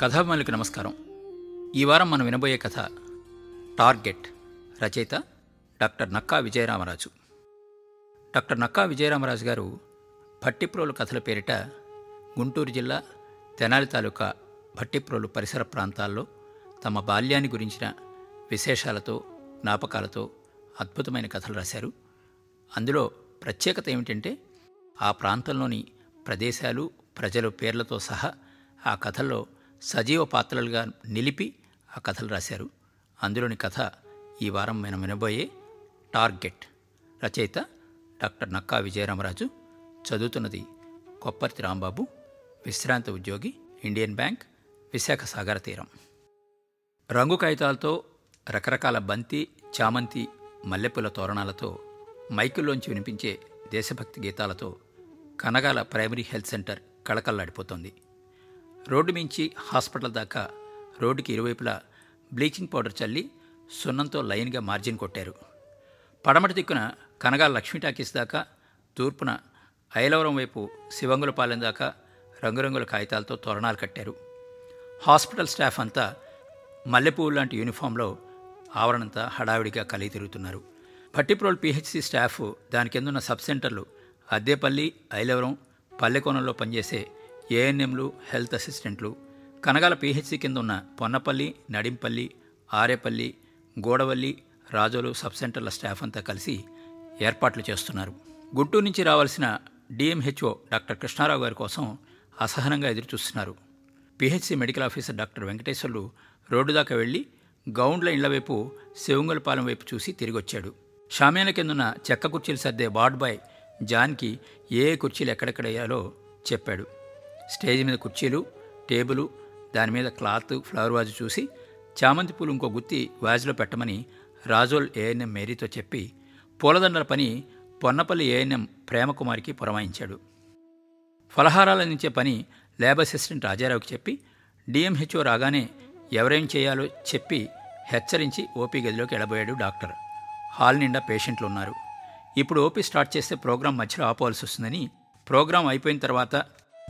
కథాభిమానులకు నమస్కారం. ఈ వారం మనం వినబోయే కథ టార్గెట్ రచయిత డాక్టర్ నక్కా విజయరామరాజు. డాక్టర్ నక్కా విజయరామరాజు గారు భట్టిప్రోలు కథల పేరిట గుంటూరు జిల్లా తెనాలి తాలూకా భట్టిప్రోలు పరిసర ప్రాంతాల్లో తమ బాల్యాన్ని గురించిన విశేషాలతో జ్ఞాపకాలతో అద్భుతమైన కథలు రాశారు. అందులో ప్రత్యేకత ఏమిటంటే ఆ ప్రాంతంలోని ప్రదేశాలు ప్రజల పేర్లతో సహా ఆ కథల్లో సజీవ పాత్రలుగా నిలిపి ఆ కథలు రాశారు. అందులోని కథ ఈ వారం మనం వినబోయే టార్గెట్. రచయిత డాక్టర్ నక్కా విజయరామరాజు చదువుతున్నది కొప్పర్తి రాంబాబు విశ్రాంత ఉద్యోగి ఇండియన్ బ్యాంక్ విశాఖ సాగర తీరం. రంగు కాగితాలతో రకరకాల బంతి చామంతి మల్లెపూల తోరణాలతో మైకుల్లోంచి వినిపించే దేశభక్తి గీతాలతో కనగాల ప్రైమరీ హెల్త్ సెంటర్ కళకళలాడిపోతోంది. రోడ్డు మించి హాస్పిటల్ దాకా రోడ్డుకి ఇరువైపులా బ్లీచింగ్ పౌడర్ చల్లి సున్నంతో లైన్గా మార్జిన్ కొట్టారు. పడమటి దిక్కున కనగాల లక్ష్మీ టాకీస్ దాకా తూర్పున ఐలవరం వైపు శివంగులపాలెం దాకా రంగురంగుల కాగితాలతో తోరణాలు కట్టారు. హాస్పిటల్ స్టాఫ్ అంతా మల్లెపువ్వు లాంటి యూనిఫామ్లో ఆవరణంతా హడావిడిగా కలిగి తిరుగుతున్నారు భట్టిప్రోల్ పిహెచ్సి స్టాఫ్ దాని కిందున్న సబ్ సెంటర్లు అద్దేపల్లి ఐలవరం పల్లెకోణంలో పనిచేసే ఏఎన్ఎంలు హెల్త్ అసిస్టెంట్లు కనగాల పిహెచ్సి కింద ఉన్న పొన్నపల్లి నడింపల్లి ఆరేపల్లి గోడవల్లి రాజోలు సబ్ సెంటర్ల స్టాఫ్ అంతా కలిసి ఏర్పాట్లు చేస్తున్నారు. గుంటూరు నుంచి రావాల్సిన డిఎంహెచ్ఓ డాక్టర్ కృష్ణారావు గారి కోసం అసహనంగా ఎదురుచూస్తున్నారు. PHC medical officer doctor Venkateswarlu road దాకా వెళ్ళి గౌండ్ల ఇళ్ళ వైపు శివంగులపాలెం వైపు చూసి తిరిగొచ్చాడు. షామేన కిందున్న చెక్క కుర్చీలు సర్దే వార్డ్ బాయ్ జాన్కి ఏ కుర్చీలు ఎక్కడెక్కడ వేయాలో చెప్పాడు. స్టేజ్ మీద కుర్చీలు టేబుల్ దాని మీద క్లాత్ ఫ్లవర్ వాజు చూసి చామంతి పూలు ఇంకో గుత్తి వాజ్లో పెట్టమని రాజోల్ ఏఎన్ఎం మేరీతో చెప్పి పూలదండల పని పొన్నపల్లి ఏఎన్ఎం ప్రేమకుమారికి పురమాయించాడు. ఫలహారాలు అందించే పని ల్యాబ్ అసిస్టెంట్ రాజారావుకి చెప్పి డిఎంహెచ్ఓ రాగానే ఎవరేం చేయాలో చెప్పి హెచ్చరించి ఓపీ గదిలోకి ఎడబోయాడు డాక్టర్. హాల్ నిండా పేషెంట్లు ఉన్నారు. ఇప్పుడు ఓపీ స్టార్ట్ చేస్తే ప్రోగ్రాం మధ్యలో ఆపవలసి వస్తుందని ప్రోగ్రాం అయిపోయిన తర్వాత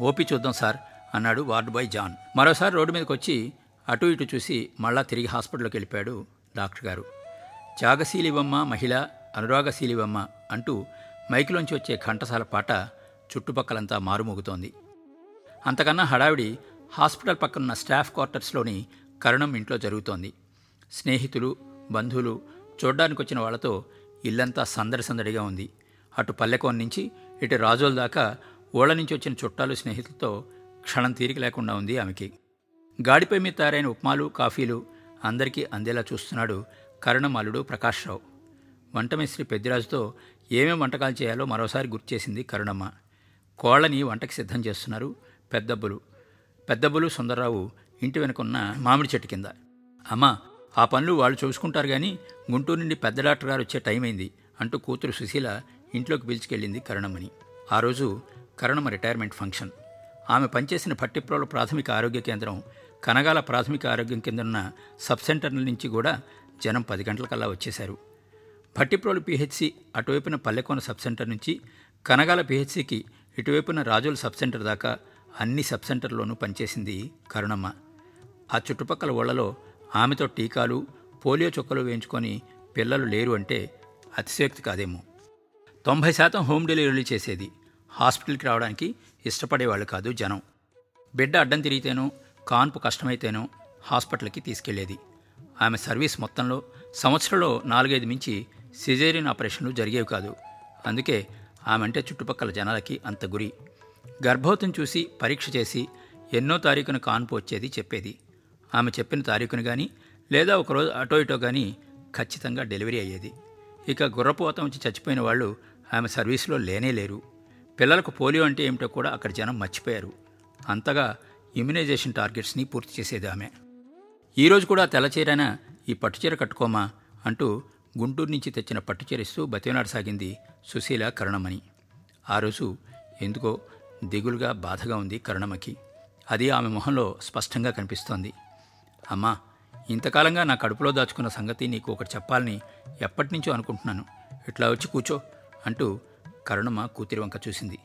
ఓపీ చూద్దాం సార్ అన్నాడు వార్డు బాయ్ జాన్. మరోసారి రోడ్డు మీదకి వచ్చి అటు ఇటు చూసి మళ్ళా తిరిగి హాస్పిటల్లోకి వెళ్ళిపోయాడు డాక్టర్ గారు. త్యాగశీలివమ్మ మహిళ అనురాగశీలివమ్మ అంటూ మైకులోంచి వచ్చే ఘంటసాల పాట చుట్టుపక్కలంతా మారుమోగుతోంది. అంతకన్నా హడావిడి హాస్పిటల్ పక్కనున్న స్టాఫ్ క్వార్టర్స్లోని కరుణం ఇంట్లో జరుగుతోంది. స్నేహితులు బంధువులు చూడ్డానికి వచ్చిన వాళ్ళతో ఇల్లంతా సందడి సందడిగా ఉంది. అటు పల్లెకోన నుంచి ఇటు రాజోల దాకా ఓళ్ళ నుంచి వచ్చిన చుట్టాలు స్నేహితులతో క్షణం తీరిక లేకుండా ఉంది ఆమెకి. గాడిపై మీద తయారైన ఉప్మాలు కాఫీలు అందరికీ అందేలా చూస్తున్నాడు కరుణమాలుడు ప్రకాశ్రావు. వంటమిస్త్రి పెద్దిరాజుతో ఏమేం వంటకాలు చేయాలో మరోసారి గుర్తుచేసింది కరుణమ్మ. కోళ్ళని వంటకి సిద్ధం చేస్తున్నారు పెద్దబ్బులు. పెద్దబ్బులు సుందర్రావు ఇంటి వెనుకున్న మామిడి చెట్టు కింద. అమ్మా ఆ పనులు వాళ్ళు చూసుకుంటారు కానీ గుంటూరు నుండి పెద్ద డాక్టర్ గారు వచ్చే టైం అయింది అంటూ కూతురు సుశీల ఇంట్లోకి పిలిచుకెళ్ళింది కరుణమ్మని. ఆ రోజు కరుణమ్మ రిటైర్మెంట్ ఫంక్షన్. ఆమె పనిచేసిన పట్టిప్రోల ప్రాథమిక ఆరోగ్య కేంద్రం కనగాల ప్రాథమిక ఆరోగ్యం కింద ఉన్న సబ్ సెంటర్ల నుంచి కూడా జనం పది గంటలకల్లా వచ్చేశారు. భట్టిప్రోలు పిహెచ్సి అటువైపున పల్లెకోన సబ్ సెంటర్ నుంచి కనగాల పిహెచ్సికి ఇటువైపున రాజోల్ సబ్ సెంటర్ దాకా అన్ని సబ్ సెంటర్లోనూ పనిచేసింది కరుణమ్మ. ఆ చుట్టుపక్కల ఊళ్ళలో ఆమెతో టీకాలు పోలియో చుక్కలు వేయించుకొని పిల్లలు లేరు అంటే అతిశయోక్తి కాదేమో. తొంభై శాతం హోమ్ డెలివరీలు చేసేది. హాస్పిటల్కి రావడానికి ఇష్టపడేవాళ్ళు కాదు జనం. బిడ్డ అడ్డం తిరిగితేనో కాన్పు కష్టమైతేనో హాస్పిటల్కి తీసుకెళ్ళేది. ఆమె సర్వీస్ మొత్తంలో సంవత్సరంలో నాలుగైదు మించి సిజేరియన్ ఆపరేషన్లు జరిగేవి కాదు. అందుకే ఆమె అంటే చుట్టుపక్కల జనాలకి అంత గురి. గర్భవతిని చూసి పరీక్ష చేసి ఎన్నో తారీఖున కాన్పు వచ్చేది చెప్పేది. ఆమె చెప్పిన తారీఖును కానీ లేదా ఒకరోజు అటో ఇటో కానీ ఖచ్చితంగా డెలివరీ అయ్యేది. ఇక గుర్రపోతం వచ్చి చచ్చిపోయిన వాళ్ళు ఆమె సర్వీసులో లేనే లేరు. పిల్లలకు పోలియో అంటే ఏమిటో కూడా అక్కడ జనం మర్చిపోయారు. అంతగా ఇమ్యునైజేషన్ టార్గెట్స్ని పూర్తి చేసేది ఆమె. ఈరోజు కూడా తెల్లచీరైన ఈ పట్టుచీర కట్టుకోమా అంటూ గుంటూరు నుంచి తెచ్చిన పట్టుచీర ఇస్తూ బతివనాడసాగింది సుశీల కరుణమణి. ఆ రోజు ఎందుకో దిగులుగా బాధగా ఉంది కరుణమ్మకి అది ఆమె మొహంలో స్పష్టంగా కనిపిస్తోంది. అమ్మా ఇంతకాలంగా నా కడుపులో దాచుకున్న సంగతి నీకు ఒకటి చెప్పాలని ఎప్పటి నుంచో అనుకుంటున్నాను. ఇట్లా వచ్చి కూర్చో అంటూ కరుణమ్మ కూతురి వంక చూసింది.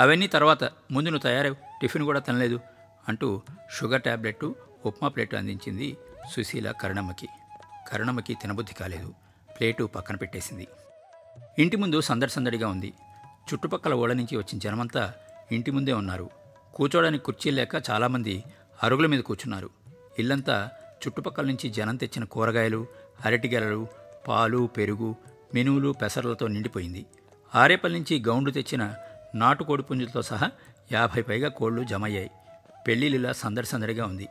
అవన్నీ తర్వాత ముందు నువ్వు తయారవు టిఫిన్ కూడా తినలేదు అంటూ షుగర్ ట్యాబ్లెట్ ఉప్మా ప్లేటు అందించింది సుశీల కరుణమ్మకి. కరుణమ్మకి తినబుద్ధి కాలేదు. ప్లేటు పక్కన పెట్టేసింది. ఇంటి ముందు సందడి సందడిగా ఉంది. చుట్టుపక్కల ఓళ్ళ నుంచి వచ్చిన జనమంతా ఇంటి ముందే ఉన్నారు. కూర్చోడానికి కుర్చీలు లేక చాలామంది అరుగుల మీద కూర్చున్నారు. ఇల్లంతా చుట్టుపక్కల నుంచి జనం తెచ్చిన కూరగాయలు అరటిగెలలు పాలు పెరుగు మెనువులు పెసరలతో నిండిపోయింది. ఆరేపల్లి నుంచి గౌండ్లు తెచ్చిన నాటుకోడి పుంజులతో సహా యాభై పైగా కోళ్ళు జమయ్యాయి. పెళ్ళిళ్ళిలా సందడి సందడిగా ఉంది.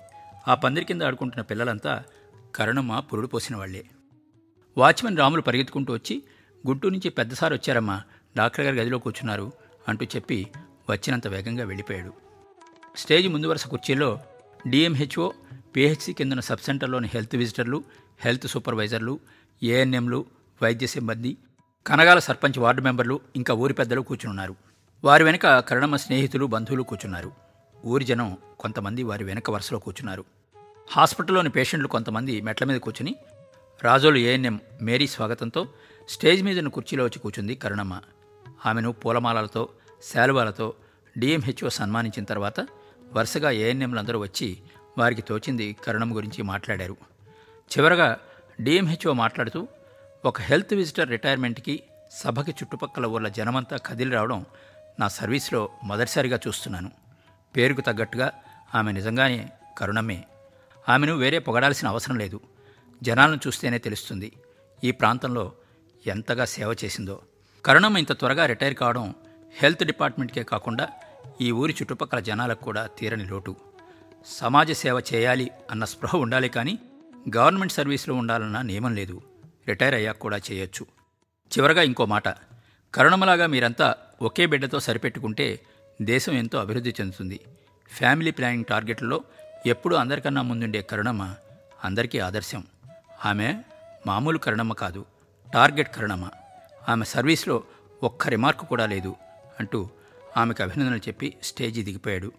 ఆ పందిరి కింద ఆడుకుంటున్న పిల్లలంతా కరుణమ్మ పురుడు పోసిన వాళ్ళే వాచ్మెన్ రాములు పరిగెత్తుకుంటూ వచ్చి గుంటూరు నుంచి పెద్దసారి వచ్చారమ్మా డాక్టర్ గారి గదిలో కూర్చున్నారు అంటూ చెప్పి వచ్చినంత వేగంగా వెళ్ళిపోయాడు. స్టేజ్ ముందు వరుస కుర్చీలో డిఎంహెచ్ఓ పిహెచ్సి కిందన సబ్ సెంటర్లోని హెల్త్ విజిటర్లు హెల్త్ సూపర్వైజర్లు ఏఎన్ఎంలు వైద్య సిబ్బంది కనగాల సర్పంచ్ వార్డు మెంబర్లు ఇంకా ఊరి పెద్దలు కూర్చున్నారు వారి వెనుక కరుణమ్మ స్నేహితులు బంధువులు కూర్చున్నారు. ఊరి జనం కొంతమంది వారి వెనక వరుసలో కూర్చున్నారు. హాస్పిటల్లోని పేషెంట్లు కొంతమంది మెట్ల మీద కూర్చుని రాజోలు ఏఎన్ఎం మేరీ స్వాగతంతో స్టేజ్ మీద ఉన్న కుర్చీలో వచ్చి కూర్చుంది కరుణమ్మ. ఆమెను పూలమాలలతో శాలువాలతో డిఎంహెచ్ఓ సన్మానించిన తర్వాత వరుసగా ఏఎన్ఎంలందరూ వచ్చి వారికి తోచింది కరుణమ్మ గురించి మాట్లాడారు. చివరగా డిఎంహెచ్ఓ మాట్లాడుతూ ఒక హెల్త్ విజిటర్ రిటైర్మెంట్కి సభకి చుట్టుపక్కల ఊళ్ళ జనమంతా కదిలి రావడం నా సర్వీస్లో మొదటిసారిగా చూస్తున్నాను. పేరుకు తగ్గట్టుగా ఆమె నిజంగానే కరుణమే ఆమెను వేరే పొగడాల్సిన అవసరం లేదు. జనాలను చూస్తేనే తెలుస్తుంది ఈ ప్రాంతంలో ఎంతగా సేవ చేసిందో. కరుణమ్మ ఇంత త్వరగా రిటైర్ కావడం హెల్త్ డిపార్ట్మెంట్కే కాకుండా ఈ ఊరి చుట్టుపక్కల జనాలకు కూడా తీరని లోటు. సమాజ సేవ చేయాలి అన్న స్పృహ ఉండాలి కానీ గవర్నమెంట్ సర్వీస్లో ఉండాలన్న నియమం లేదు. రిటైర్ అయ్యాక కూడా చేయొచ్చు. చివరగా ఇంకో మాట. కరుణమలాగా మీరంతా ఒకే బిడ్డతో సరిపెట్టుకుంటే దేశం ఎంతో అభివృద్ధి చెందుతుంది. ఫ్యామిలీ ప్లానింగ్ టార్గెట్లో ఎప్పుడూ అందరికన్నా ముందుండే కరుణమ్మ అందరికీ ఆదర్శం. ఆమె మామూలు కరుణమ్మ కాదు టార్గెట్ కరుణమ్మ. ఆమె సర్వీస్లో ఒక్క రిమార్క్ కూడా లేదు అంటూ ఆమెకు అభినందనలు చెప్పి స్టేజీ దిగిపోయాడు.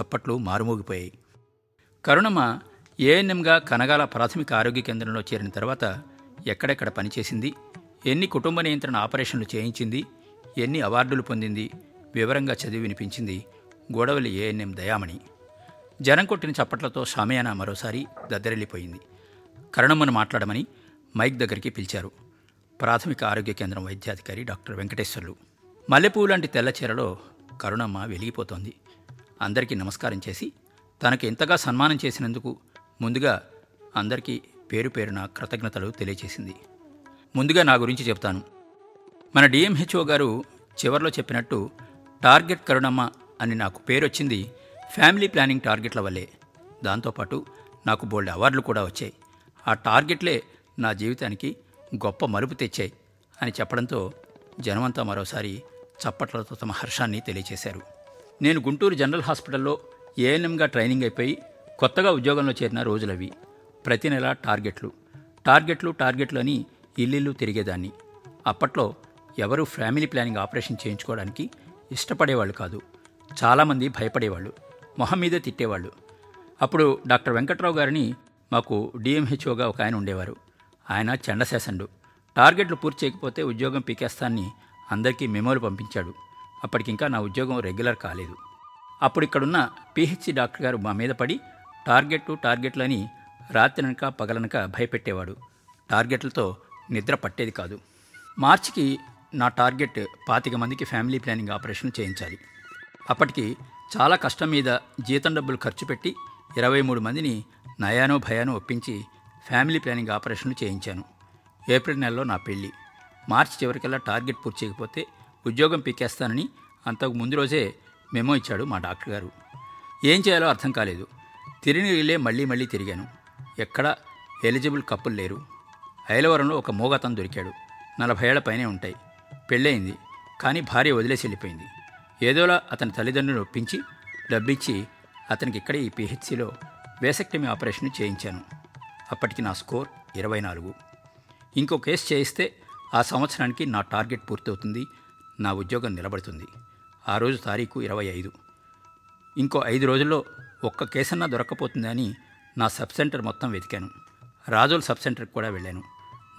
చప్పట్లు మారుమోగిపోయాయి. కరుణమ్మ ఏఎన్ఎంగా కనగాల ప్రాథమిక ఆరోగ్య కేంద్రంలో చేరిన తర్వాత ఎక్కడెక్కడ పనిచేసింది ఎన్ని కుటుంబ నియంత్రణ ఆపరేషన్లు చేయించింది ఎన్ని అవార్డులు పొందింది వివరంగా చదివి వినిపించింది గోడవలి ఏఎన్ఎం దయామణి. జనం కొట్టిన చప్పట్లతో షామియానా మరోసారి దద్దరిల్లిపోయింది. కరుణమ్మను మాట్లాడమని మైక్ దగ్గరికి పిలిచారు. ప్రాథమిక ఆరోగ్య కేంద్రం వైద్యాధికారి డాక్టర్ వెంకటేశ్వర్లు. మల్లెపూ లాంటి తెల్ల చీరలో కరుణమ్మ వెలిగిపోతోంది. అందరికీ నమస్కారం చేసి తనకు ఇంతగా సన్మానం చేసినందుకు ముందుగా అందరికీ పేరు పేరున కృతజ్ఞతలు తెలియచేసింది. ముందుగా నా గురించి చెప్తాను. మన డిఎంహెచ్ఓ గారు చివర్లో చెప్పినట్టు టార్గెట్ కరుణమ్మ అని నాకు పేరొచ్చింది ఫ్యామిలీ ప్లానింగ్ టార్గెట్ల వల్లే. దాంతోపాటు నాకు బోల్డ్ అవార్డులు కూడా వచ్చాయి. ఆ టార్గెట్లే నా జీవితానికి గొప్ప మలుపు తెచ్చాయి అని చెప్పడంతో జనమంతా మరోసారి చప్పట్లతో తమ హర్షాన్ని తెలియచేశారు. నేను గుంటూరు జనరల్ హాస్పిటల్లో ఏఎన్ఎంగా ట్రైనింగ్ అయిపోయి కొత్తగా ఉద్యోగంలో చేరిన రోజులవి. ప్రతి నెల టార్గెట్లు. టార్గెట్లు టార్గెట్లు అని ఇల్లిల్లు తిరిగేదాన్ని. అప్పట్లో ఎవరు ఫ్యామిలీ ప్లానింగ్ ఆపరేషన్ చేయించుకోవడానికి ఇష్టపడేవాళ్ళు కాదు. చాలామంది భయపడేవాళ్ళు మొహం మీదే తిట్టేవాళ్ళు. అప్పుడు డాక్టర్ వెంకట్రావు గారిని మాకు డిఎంహెచ్ఓగా ఒక ఆయన ఉండేవారు. ఆయన చండశాసనుడు టార్గెట్లు పూర్తి చేయకపోతే ఉద్యోగం పీకేస్తానని అందరికీ మెమోలు పంపించాడు. అప్పటికింకా నా ఉద్యోగం రెగ్యులర్ కాలేదు. అప్పుడు ఇక్కడున్న పిహెచ్సి డాక్టర్ గారు మా మీద పడి టార్గెట్లు టార్గెట్లని రాత్రినక పగలనక భయపెట్టేవాడు. టార్గెట్లతో నిద్ర పట్టేది కాదు. మార్చికి నా టార్గెట్ పాతిక మందికి ఫ్యామిలీ ప్లానింగ్ ఆపరేషన్ చేయించాలి. అప్పటికి చాలా కష్టం మీద జీతం డబ్బులు ఖర్చు పెట్టి ఇరవై మూడు మందిని నయానో భయానో ఒప్పించి ఫ్యామిలీ ప్లానింగ్ ఆపరేషన్లు చేయించాను. ఏప్రిల్ నెలలో నా పెళ్ళి. మార్చి చివరికల్లా టార్గెట్ పూర్తి చేయకపోతే ఉద్యోగం పీకేస్తానని అంతకు ముందు రోజే మెమో ఇచ్చాడు మా డాక్టర్ గారు. ఏం చేయాలో అర్థం కాలేదు. తిరిగి వెళ్ళే మళ్ళీ మళ్ళీ తిరిగాను. ఎక్కడా ఎలిజిబుల్ కప్పులు లేరు. ఐలవరంలో ఒక మోగతను దొరికాడు. నలభై ఏళ్ళ పైనే ఉంటాయి. పెళ్ళయింది. కానీ భార్య వదిలేసి వెళ్ళిపోయింది. ఏదోలా అతని తల్లిదండ్రులను ఒప్పించి డబ్బిచ్చి అతనికి ఇక్కడే ఈ పిహెచ్సిలో వేసక్టమీ ఆపరేషన్ చేయించాను. అప్పటికి నా స్కోర్ ఇరవై నాలుగు. ఇంకో కేసు చేయిస్తే ఆ సంవత్సరానికి నా టార్గెట్ పూర్తవుతుంది. నా ఉద్యోగం నిలబడుతుంది. ఆ రోజు తారీఖు ఇరవై ఐదు. ఇంకో ఐదు రోజుల్లో ఒక్క కేసన్నా దొరక్కపోతుందని నా సబ్ సెంటర్ మొత్తం వెతికాను. రాజోల్ సబ్ సెంటర్కి కూడా వెళ్ళాను.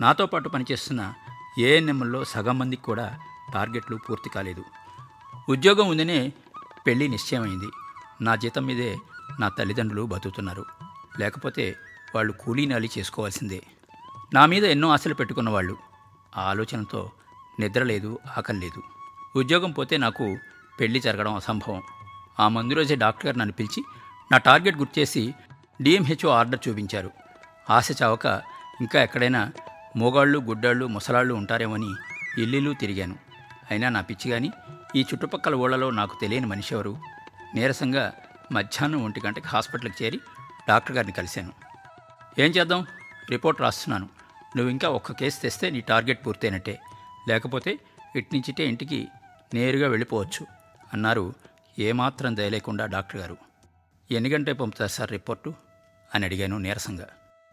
నాతో పాటు పనిచేస్తున్న ఏఎన్ఎంలో సగం మందికి కూడా టార్గెట్లు పూర్తి కాలేదు. ఉద్యోగం ఉందనే పెళ్ళి నిశ్చయమైంది. నా జీతం మీదే నా తల్లిదండ్రులు బతుకుతున్నారు. లేకపోతే వాళ్ళు కూలీ నాలి చేసుకోవాల్సిందే. నా మీద ఎన్నో ఆశలు పెట్టుకున్న వాళ్ళు ఆ ఆలోచనతో నిద్ర లేదు ఆకలి లేదు. ఉద్యోగం పోతే నాకు పెళ్ళి జరగడం అసంభవం. ఆ మందు రోజే డాక్టర్ గారు నన్ను పిలిచి నా టార్గెట్ గుర్చేసి డిఎంహెచ్ఓ ఆర్డర్ చూపించారు. ఆశ చావక ఇంకా ఎక్కడైనా మోగాళ్ళు గుడ్డాళ్ళు ముసలాళ్ళు ఉంటారేమని ఇల్లిల్లు తిరిగాను. అయినా నా పిచ్చి కానీ ఈ చుట్టుపక్కల ఊళ్ళలో నాకు తెలియని మనిషి ఎవరు? నీరసంగా మధ్యాహ్నం ఒంటి గంటకి హాస్పిటల్కి చేరి డాక్టర్ గారిని కలిశాను. ఏం చేద్దాం? రిపోర్ట్ రాస్తున్నాను. నువ్వు ఇంకా ఒక్క కేసు తెస్తే నీ టార్గెట్ పూర్తయినట్టే. లేకపోతే ఇట్నుంచిటే ఇంటికి నేరుగా వెళ్ళిపోవచ్చు అన్నారు. ఏమాత్రం దయలేకుండా డాక్టర్ గారు. ఎన్ని గంటే పంపుతారు సార్ రిపోర్టు? అని అడిగాను నీరసంగా.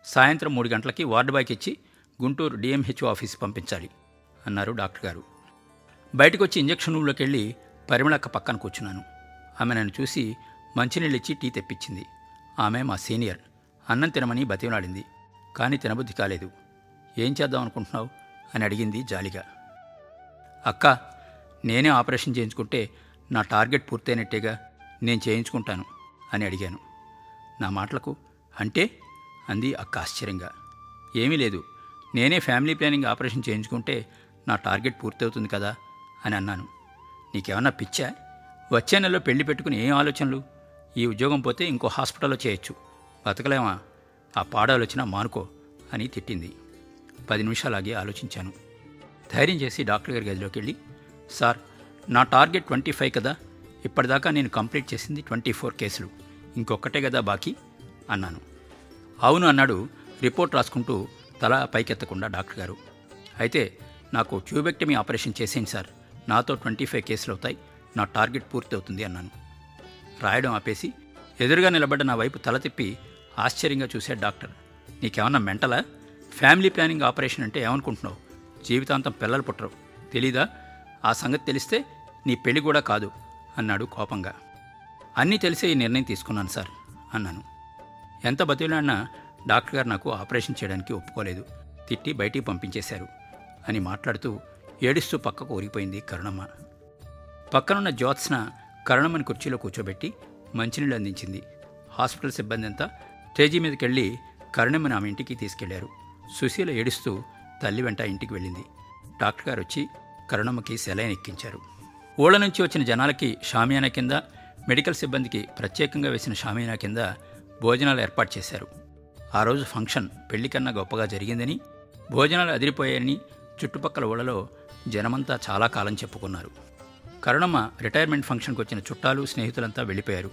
సాయంత్రం మూడు గంటలకి వార్డు బాయ్కి ఇచ్చి గుంటూరు డిఎంహెచ్ఓ ఆఫీస్ పంపించాలి అన్నారు డాక్టర్ గారు. బయటకు వచ్చి ఇంజక్షన్ రూమ్లోకి వెళ్ళి పరిమళక్క పక్కన కూర్చున్నాను. ఆమె నన్ను చూసి మంచినీళ్ళు ఇచ్చి టీ తెప్పించింది. ఆమె మా సీనియర్. అన్నం తినమని బతిమలాడింది. కానీ తినబుద్ధి కాలేదు. ఏం చేద్దాం అనుకుంటున్నావు? అని అడిగింది జాలిగా. అక్క నేనే ఆపరేషన్ చేయించుకుంటే నా టార్గెట్ పూర్తయినట్టేగా నేను చేయించుకుంటాను అని అడిగాను. నా మాటలకు అంటే? అంది అక్క ఆశ్చర్యంగా ఏమీ లేదు. నేనే ఫ్యామిలీ ప్లానింగ్ ఆపరేషన్ చేయించుకుంటే నా టార్గెట్ పూర్తవుతుంది కదా? అని అన్నాను. నీకేమన్నా పిచ్చా? వచ్చే నెలలో పెళ్ళి పెట్టుకుని ఏం ఆలోచనలు? ఈ ఉద్యోగం పోతే ఇంకో హాస్పిటల్లో చేయొచ్చు. బతకలేమా? ఆ పాడాలోచన మానుకో అని తిట్టింది. పది నిమిషాలాగి ఆలోచించాను. ధైర్యం చేసి డాక్టర్ గారి గదిలోకి వెళ్ళి సార్ నా టార్గెట్ ట్వంటీ ఫైవ్ కదా? ఇప్పటిదాకా నేను కంప్లీట్ చేసింది ట్వంటీ ఫోర్ కేసులు. ఇంకొకటే కదా బాకీ? అన్నాను. అవును అన్నాడు. రిపోర్ట్ రాసుకుంటూ తల పైకెత్తకుండా డాక్టర్ గారు. అయితే నాకు ట్యూబెక్టమీ ఆపరేషన్ చేసేయండి సార్. నాతో ట్వంటీ ఫైవ్ కేసులు అవుతాయి. నా టార్గెట్ పూర్తి అవుతుంది అన్నాను. రాయడం ఆపేసి ఎదురుగా నిలబడ్డ నా వైపు తల తిప్పి ఆశ్చర్యంగా చూశాడు డాక్టర్. నీకేమన్నా మెంటలా? ఫ్యామిలీ ప్లానింగ్ ఆపరేషన్ అంటే ఏమనుకుంటున్నావు? జీవితాంతం పిల్లలు పుట్టరు. తెలీదా? ఆ సంగతి తెలిస్తే నీ పెళ్ళి కూడా కాదు అన్నాడు కోపంగా. అన్నీ తెలిసే ఈ నిర్ణయం తీసుకున్నాను సార్ అన్నాను. ఎంత బతిలాడినా డాక్టర్ గారు నాకు ఆపరేషన్ చేయడానికి ఒప్పుకోలేదు. తిట్టి బయటికి పంపించేశారు అని మాట్లాడుతూ ఏడుస్తూ పక్కకు ఊరిపోయింది కరుణమ్మ. పక్కనున్న జ్యోత్స్న కరుణమ్మని కుర్చీలో కూర్చోబెట్టి మంచినీళ్ళు అందించింది. హాస్పిటల్ సిబ్బంది అంతా స్టేజీ మీదకెళ్ళి కరుణమ్మని ఆమె ఇంటికి తీసుకెళ్ళారు. సుశీల ఏడుస్తూ తల్లి వెంట ఇంటికి వెళ్ళింది. డాక్టర్ గారు వచ్చి కరుణమ్మకి సెలైన్ ఎక్కించారు. ఊళ్ళ నుంచి వచ్చిన జనాలకి షామియానా కింద మెడికల్ సిబ్బందికి ప్రత్యేకంగా వేసిన షామియానా కింద భోజనాలు ఏర్పాటు చేశారు. ఆ రోజు ఫంక్షన్ పెళ్ళి కన్నా గొప్పగా జరిగిందని భోజనాలు అదిరిపోయాయని చుట్టుపక్కల ఊళ్ళలో జనమంతా చాలా కాలం చెప్పుకున్నారు. కరుణమ్మ రిటైర్మెంట్ ఫంక్షన్కి వచ్చిన చుట్టాలు స్నేహితులంతా వెళ్ళిపోయారు.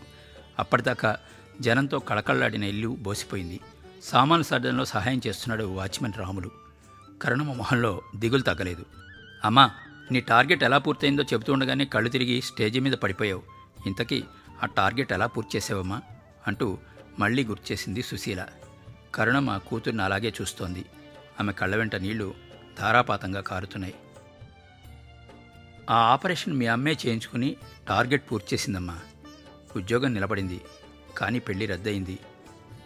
అప్పటిదాకా జనంతో కళకళలాడిన ఇల్లు బోసిపోయింది. సామాన్లు సర్దనలో సహాయం చేస్తున్నాడు వాచ్మెన్ రాములు. కరుణమ్మ మొహంలో దిగులు తగ్గలేదు. అమ్మా నీ టార్గెట్ ఎలా పూర్తయిందో చెబుతుండగానే కళ్ళు తిరిగి స్టేజ్ మీద పడిపోయావు. ఇంతకీ ఆ టార్గెట్ ఎలా పూర్తి చేసావమ్మా? అంటూ మళ్ళీ గుర్చేసింది సుశీల. కరుణ మా కూతుర్ని అలాగే చూస్తోంది. ఆమె కళ్ళ వెంట నీళ్ళు ధారాపాతంగా కారుతున్నాయి. ఆ ఆపరేషన్ మీ అమ్మే చేయించుకుని టార్గెట్ పూర్తి చేసిందమ్మా ఉద్యోగం నిలబడింది. కానీ పెళ్ళి రద్దయింది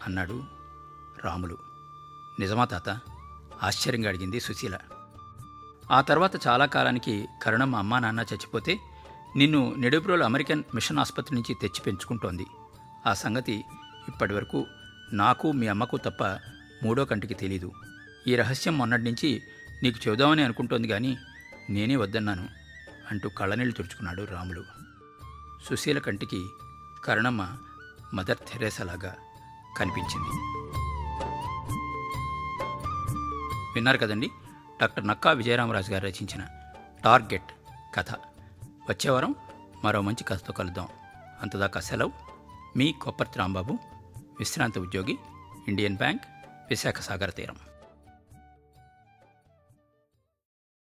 అన్నాడు రాములు. నిజమా తాత? ఆశ్చర్యంగా అడిగింది సుశీల. ఆ తర్వాత చాలా కాలానికి కరుణమ్మ అమ్మా నాన్న చచ్చిపోతే నిన్ను నెడుపురోలు అమెరికన్ మిషన్ ఆసుపత్రి నుంచి తెచ్చి పెంచుకుంటోంది. ఆ సంగతి ఇప్పటివరకు నాకు మీ అమ్మకు తప్ప మూడో కంటికి తెలీదు. ఈ రహస్యం మొన్నటి నుంచి నీకు చెబుదామని అనుకుంటోంది కానీ నేనే వద్దన్నాను అంటూ కళ్ళనీళ్ళు తుడుచుకున్నాడు రాములు సుశీల కంటికి కరణమ్మ మదర్ థెరేసాలాగా కనిపించింది. విన్నారు కదండి? డాక్టర్ నక్కా విజయరామరాజు గారు రచించిన టార్గెట్ కథ. వచ్చేవారం మరో మంచి కథతో కలుద్దాం. అంతదాకా సెలవు. మీ కొప్పర్తి రాంబాబు. విశ్రాంత ఉద్యోగి ఇండియన్ బ్యాంక్ విశాఖ సాగర తీరం.